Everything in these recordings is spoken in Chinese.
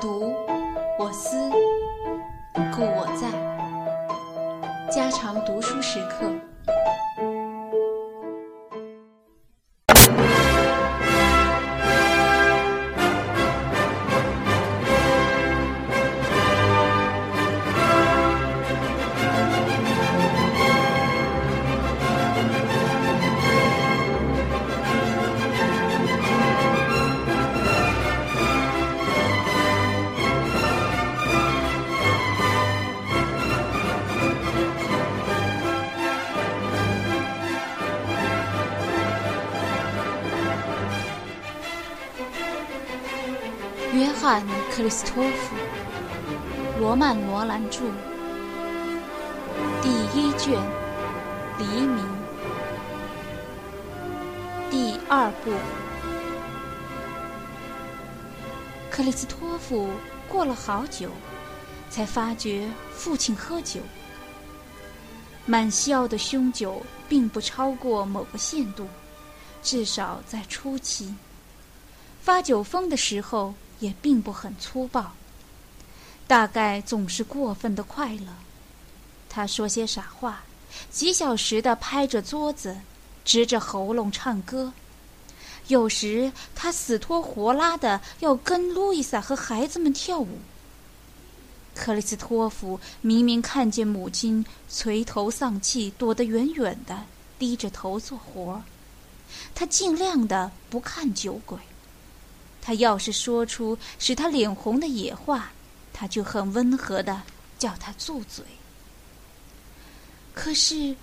读，我思，故我在。家常读书时刻。克里斯托弗，罗曼·罗兰著，第一卷，黎明，第二部。克里斯托弗过了好久，才发觉父亲喝酒，满箫的凶酒并不超过某个限度，至少在初期，发酒疯的时候。也并不很粗暴，大概总是过分的快乐。他说些傻话，几小时的拍着桌子，直着喉咙唱歌。有时他死拖活拉的要跟路易莎和孩子们跳舞。克里斯托弗明明看见母亲垂头丧气，躲得远远的，低着头做活他尽量的不看酒鬼。他要是说出使他脸红的野话，他就很温和的叫他住嘴。可是，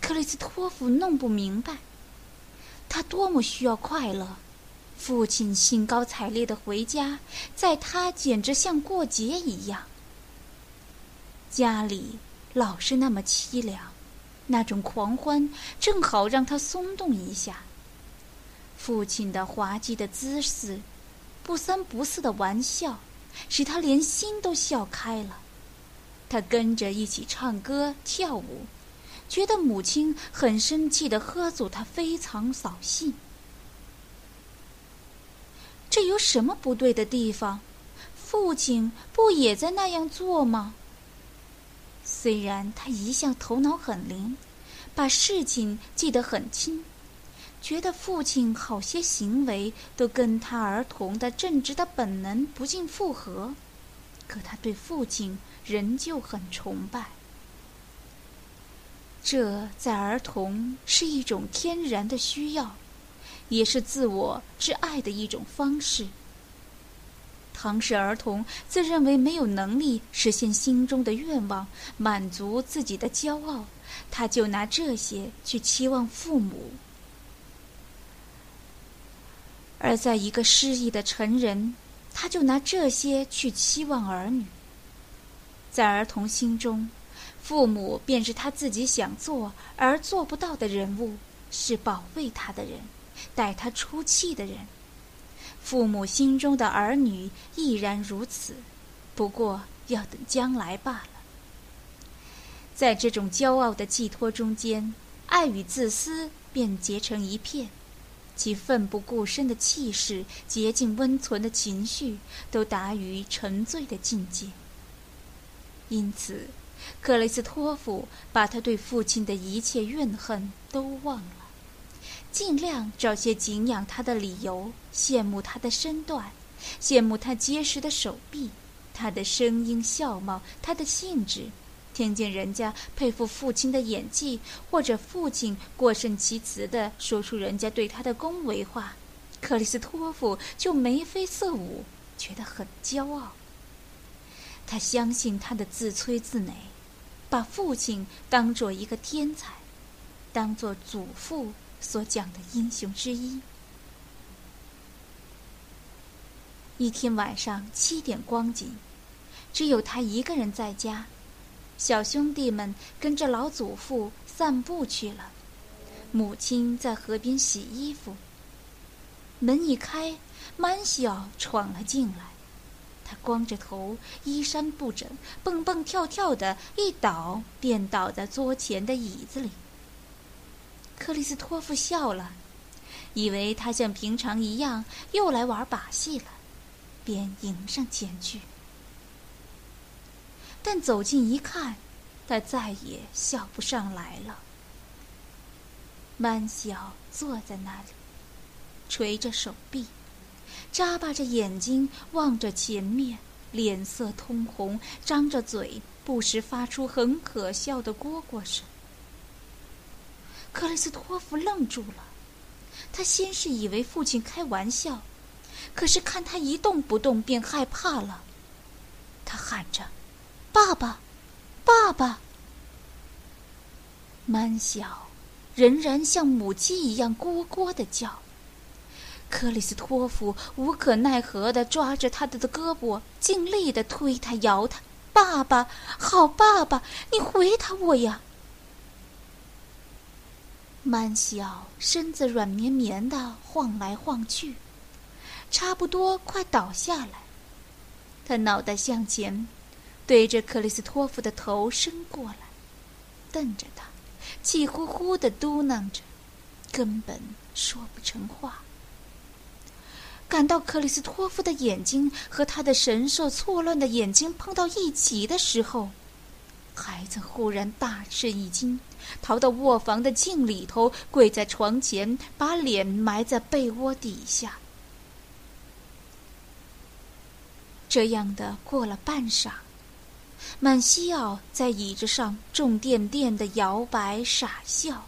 克里斯托弗弄不明白，他多么需要快乐。父亲兴高采烈的回家，在他简直像过节一样。家里老是那么凄凉，那种狂欢正好让他松动一下。父亲的滑稽的姿势。不三不四的玩笑，使他连心都笑开了。他跟着一起唱歌跳舞，觉得母亲很生气的喝阻他，非常扫兴。这有什么不对的地方？父亲不也在那样做吗？虽然他一向头脑很灵，把事情记得很清。觉得父亲好些行为都跟他儿童的正直的本能不尽符合，可他对父亲仍旧很崇拜。这在儿童是一种天然的需要，也是自我之爱的一种方式。倘使儿童自认为没有能力实现心中的愿望，满足自己的骄傲，他就拿这些去期望父母。而在一个失意的成人，他就拿这些去期望儿女。在儿童心中，父母便是他自己想做而做不到的人物，是保卫他的人，带他出气的人。父母心中的儿女亦然如此，不过要等将来罢了。在这种骄傲的寄托中间，爱与自私便结成一片。其奋不顾身的气势，洁净温存的情绪，都达于沉醉的境界。因此，克雷斯托夫把他对父亲的一切怨恨都忘了，尽量找些敬仰他的理由，羡慕他的身段，羡慕他结实的手臂，他的声音笑貌，他的兴致。听见人家佩服父亲的演技，或者父亲过甚其词的说出人家对他的恭维话，克里斯托夫就眉飞色舞，觉得很骄傲。他相信他的自吹自擂，把父亲当做一个天才，当做祖父所讲的英雄之一。一天晚上七点光景，只有他一个人在家。小兄弟们跟着老祖父散步去了，母亲在河边洗衣服。门一开，曼西奥闯了进来，他光着头，衣衫不整，蹦蹦跳跳的，一倒便倒在桌前的椅子里。克里斯托夫笑了，以为他像平常一样又来玩把戏了，便迎上前去。但走近一看，他再也笑不上来了。曼小坐在那里，垂着手臂，眨巴着眼睛望着前面，脸色通红，张着嘴，不时发出很可笑的蝈蝈声。克里斯托弗愣住了，他先是以为父亲开玩笑，可是看他一动不动，便害怕了。他喊着。爸爸，爸爸！曼小仍然像母鸡一样咕咕的叫。克里斯托夫无可奈何的抓着他的胳膊，尽力的推他、摇他。爸爸，好爸爸，你回答我呀！曼小身子软绵绵的晃来晃去，差不多快倒下来。他脑袋向前。对着克里斯托夫的头伸过来，瞪着他，气呼呼的嘟囔着，根本说不成话。感到克里斯托夫的眼睛和他的神色错乱的眼睛碰到一起的时候，孩子忽然大吃一惊，逃到卧房的镜里头，跪在床前，把脸埋在被窝底下。这样的过了半晌。曼西奥在椅子上重甸甸的摇摆傻笑。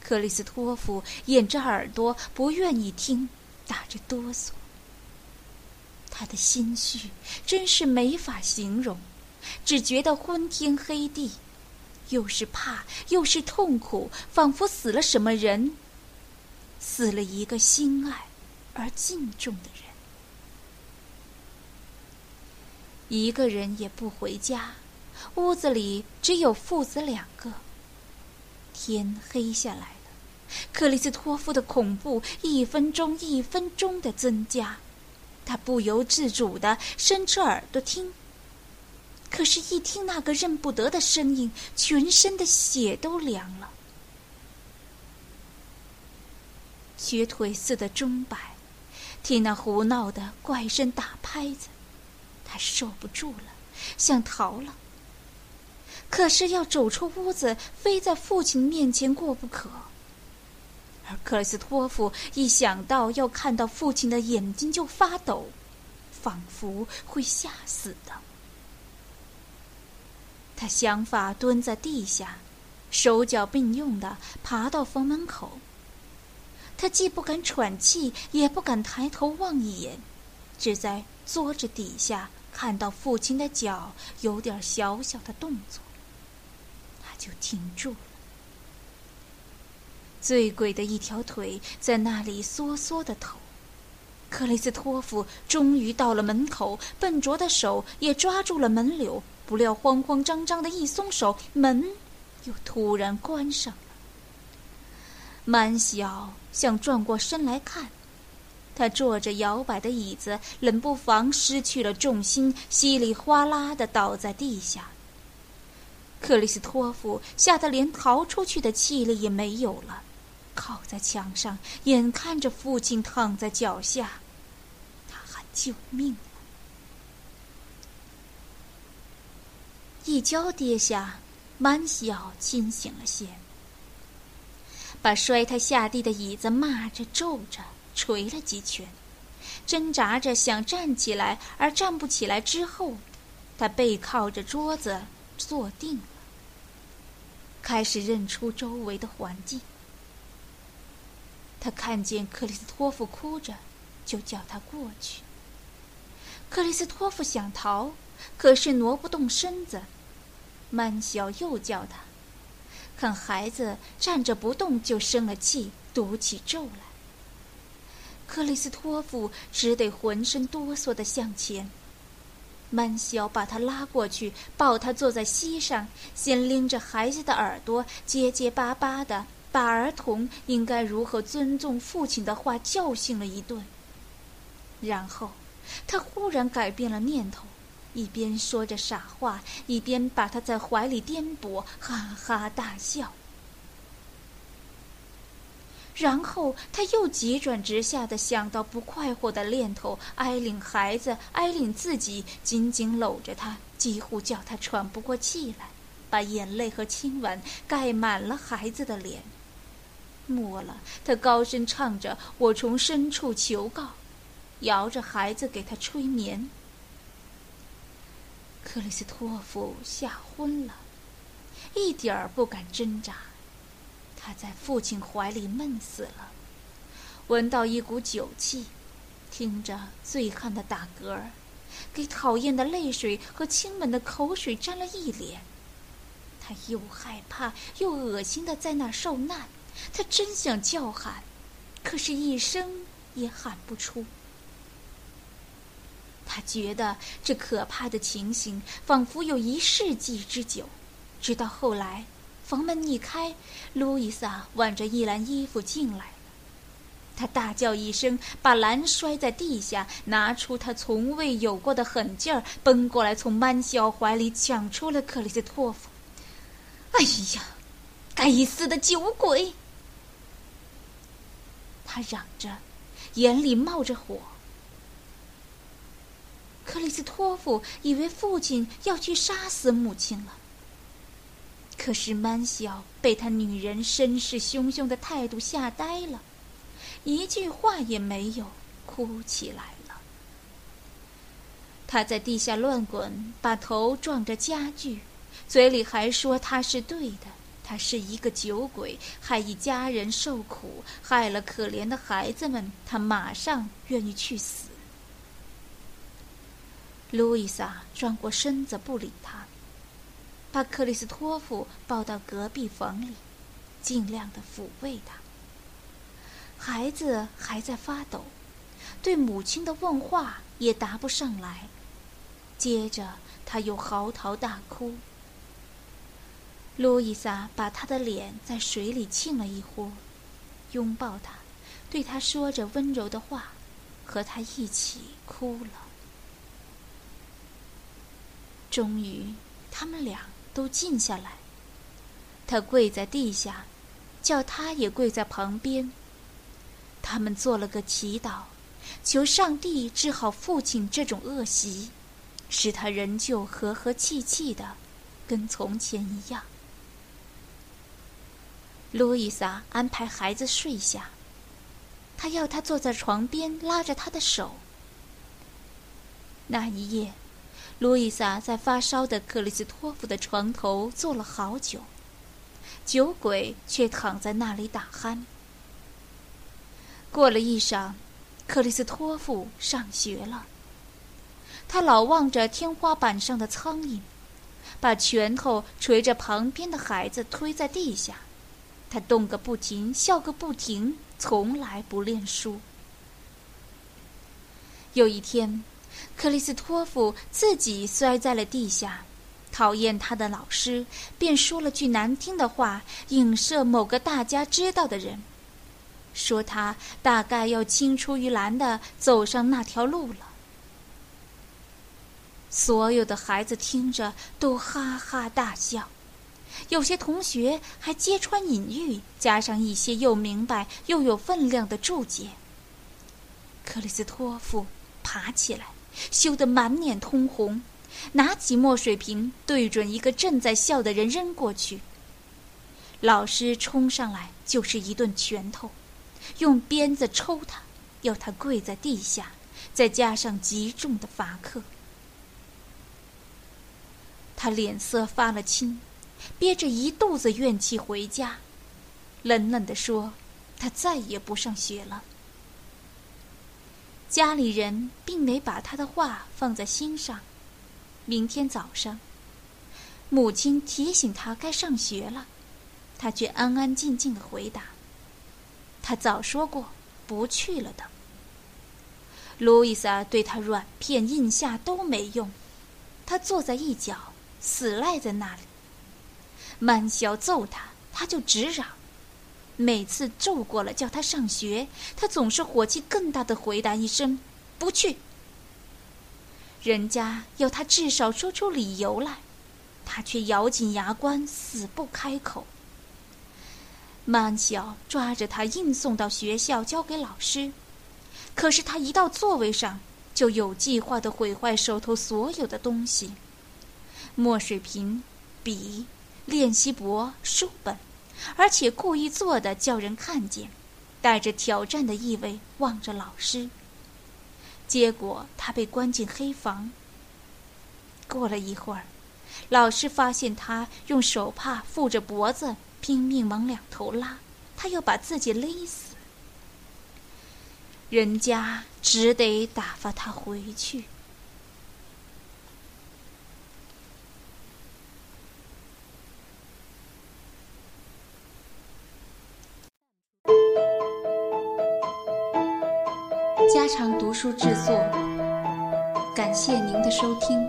克里斯托夫掩着耳朵不愿意听，打着哆嗦。他的心绪真是没法形容，只觉得昏天黑地，又是怕又是痛苦，仿佛死了什么人，死了一个心爱而敬重的人。一个人也不回家，屋子里只有父子两个。天黑下来了，克里斯托夫的恐怖一分钟一分钟的增加，他不由自主的伸出耳朵听。可是，一听那个认不得的声音，全身的血都凉了。瘸腿似的钟摆，听那胡闹的怪声打拍子。他受不住了，想逃了。可是要走出屋子，非在父亲面前过不可。而克里斯托夫一想到要看到父亲的眼睛就发抖，仿佛会吓死的。他想法蹲在地下，手脚并用的爬到房门口。他既不敢喘气，也不敢抬头望一眼，只在桌子底下。看到父亲的脚有点小小的动作，他就停住了。醉鬼的一条腿在那里缩缩的抖。克里斯托夫终于到了门口，笨拙的手也抓住了门柳，不料慌慌张张的一松手，门又突然关上了。满小想转过身来看。他坐着摇摆的椅子，冷不防失去了重心，稀里哗啦的倒在地下。克里斯托夫吓得连逃出去的气力也没有了，靠在墙上，眼看着父亲躺在脚下，他喊救命。一跤跌下，满小清醒了些，把摔他下地的椅子骂着咒着。捶了几拳，挣扎着想站起来，而站不起来之后，他背靠着桌子坐定了，开始认出周围的环境。他看见克里斯托夫哭着，就叫他过去。克里斯托夫想逃，可是挪不动身子。曼小又叫他，看孩子站着不动，就生了气，读起咒来。克里斯托夫只得浑身哆嗦的向前。曼小把他拉过去，抱他坐在膝上，先拎着孩子的耳朵，结结巴巴的把儿童应该如何尊重父亲的话教训了一顿。然后，他忽然改变了念头，一边说着傻话，一边把他在怀里颠簸，哈哈大笑。然后他又急转直下的想到不快活的念头，哀领孩子，哀领自己，紧紧搂着他，几乎叫他喘不过气来，把眼泪和亲吻盖满了孩子的脸。末了，他高声唱着：“我从深处求告。”摇着孩子给他催眠。克里斯托夫吓昏了，一点儿不敢挣扎。他在父亲怀里闷死了，闻到一股酒气，听着醉汉的打嗝，给讨厌的泪水和亲吻的口水沾了一脸。他又害怕又恶心的在那受难，他真想叫喊，可是一声也喊不出。他觉得这可怕的情形仿佛有一世纪之久，直到后来，房门一开，路易萨挽着一篮衣服进来了。他大叫一声，把篮摔在地下，拿出他从未有过的狠劲儿，奔过来，从曼小怀里抢出了克里斯托夫。哎呀，该死的酒鬼！他嚷着，眼里冒着火。克里斯托夫以为父亲要去杀死母亲了，可是曼晓被他女人声势汹汹的态度吓呆了，一句话也没有，哭起来了。他在地下乱滚，把头撞着家具，嘴里还说他是对的，他是一个酒鬼，害一家人受苦，害了可怜的孩子们，他马上愿意去死。路易莎转过身子不理他，把克里斯托夫抱到隔壁房里，尽量的抚慰他。孩子还在发抖，对母亲的问话也答不上来。接着他又嚎啕大哭。路易莎把他的脸在水里浸了一会，拥抱他，对他说着温柔的话，和他一起哭了。终于，他们俩都静下来。他跪在地下，叫他也跪在旁边。他们做了个祈祷，求上帝治好父亲这种恶习，使他仍旧和和气气的，跟从前一样。路易莎安排孩子睡下，他要他坐在床边，拉着他的手。那一夜。路易莎在发烧的克里斯托夫的床头坐了好久，酒鬼却躺在那里打鼾。过了一晌，克里斯托夫上学了。他老望着天花板上的苍蝇，把拳头捶着旁边的孩子推在地下。他动个不停，笑个不停，从来不练书。有一天。克里斯托夫自己摔在了地下，讨厌他的老师，便说了句难听的话，影射某个大家知道的人，说他大概要青出于蓝的走上那条路了。所有的孩子听着都哈哈大笑，有些同学还揭穿隐喻，加上一些又明白又有分量的注解。克里斯托夫爬起来。羞得满脸通红，拿起墨水瓶对准一个正在笑的人扔过去。老师冲上来就是一顿拳头，用鞭子抽他，要他跪在地下，再加上极重的罚课。他脸色发了青，憋着一肚子怨气回家，冷冷地说：“他再也不上学了。”家里人并没把他的话放在心上。明天早上，母亲提醒他该上学了，他却安安静静的回答：“他早说过不去了的。”路易莎对他软片硬下都没用，他坐在一角，死赖在那里。曼肖揍他，他就直嚷。每次咒过了叫他上学，他总是火气更大的回答一声“不去”。人家要他至少说出理由来，他却咬紧牙关死不开口。曼小抓着他硬送到学校交给老师，可是他一到座位上，就有计划的毁坏手头所有的东西：墨水瓶、笔、练习簿、书本，而且故意做的叫人看见，带着挑战的意味望着老师。结果他被关进黑房。过了一会儿，老师发现他用手帕缚着脖子，拼命往两头拉，他要把自己勒死。人家只得打发他回去。书制作，感谢您的收听。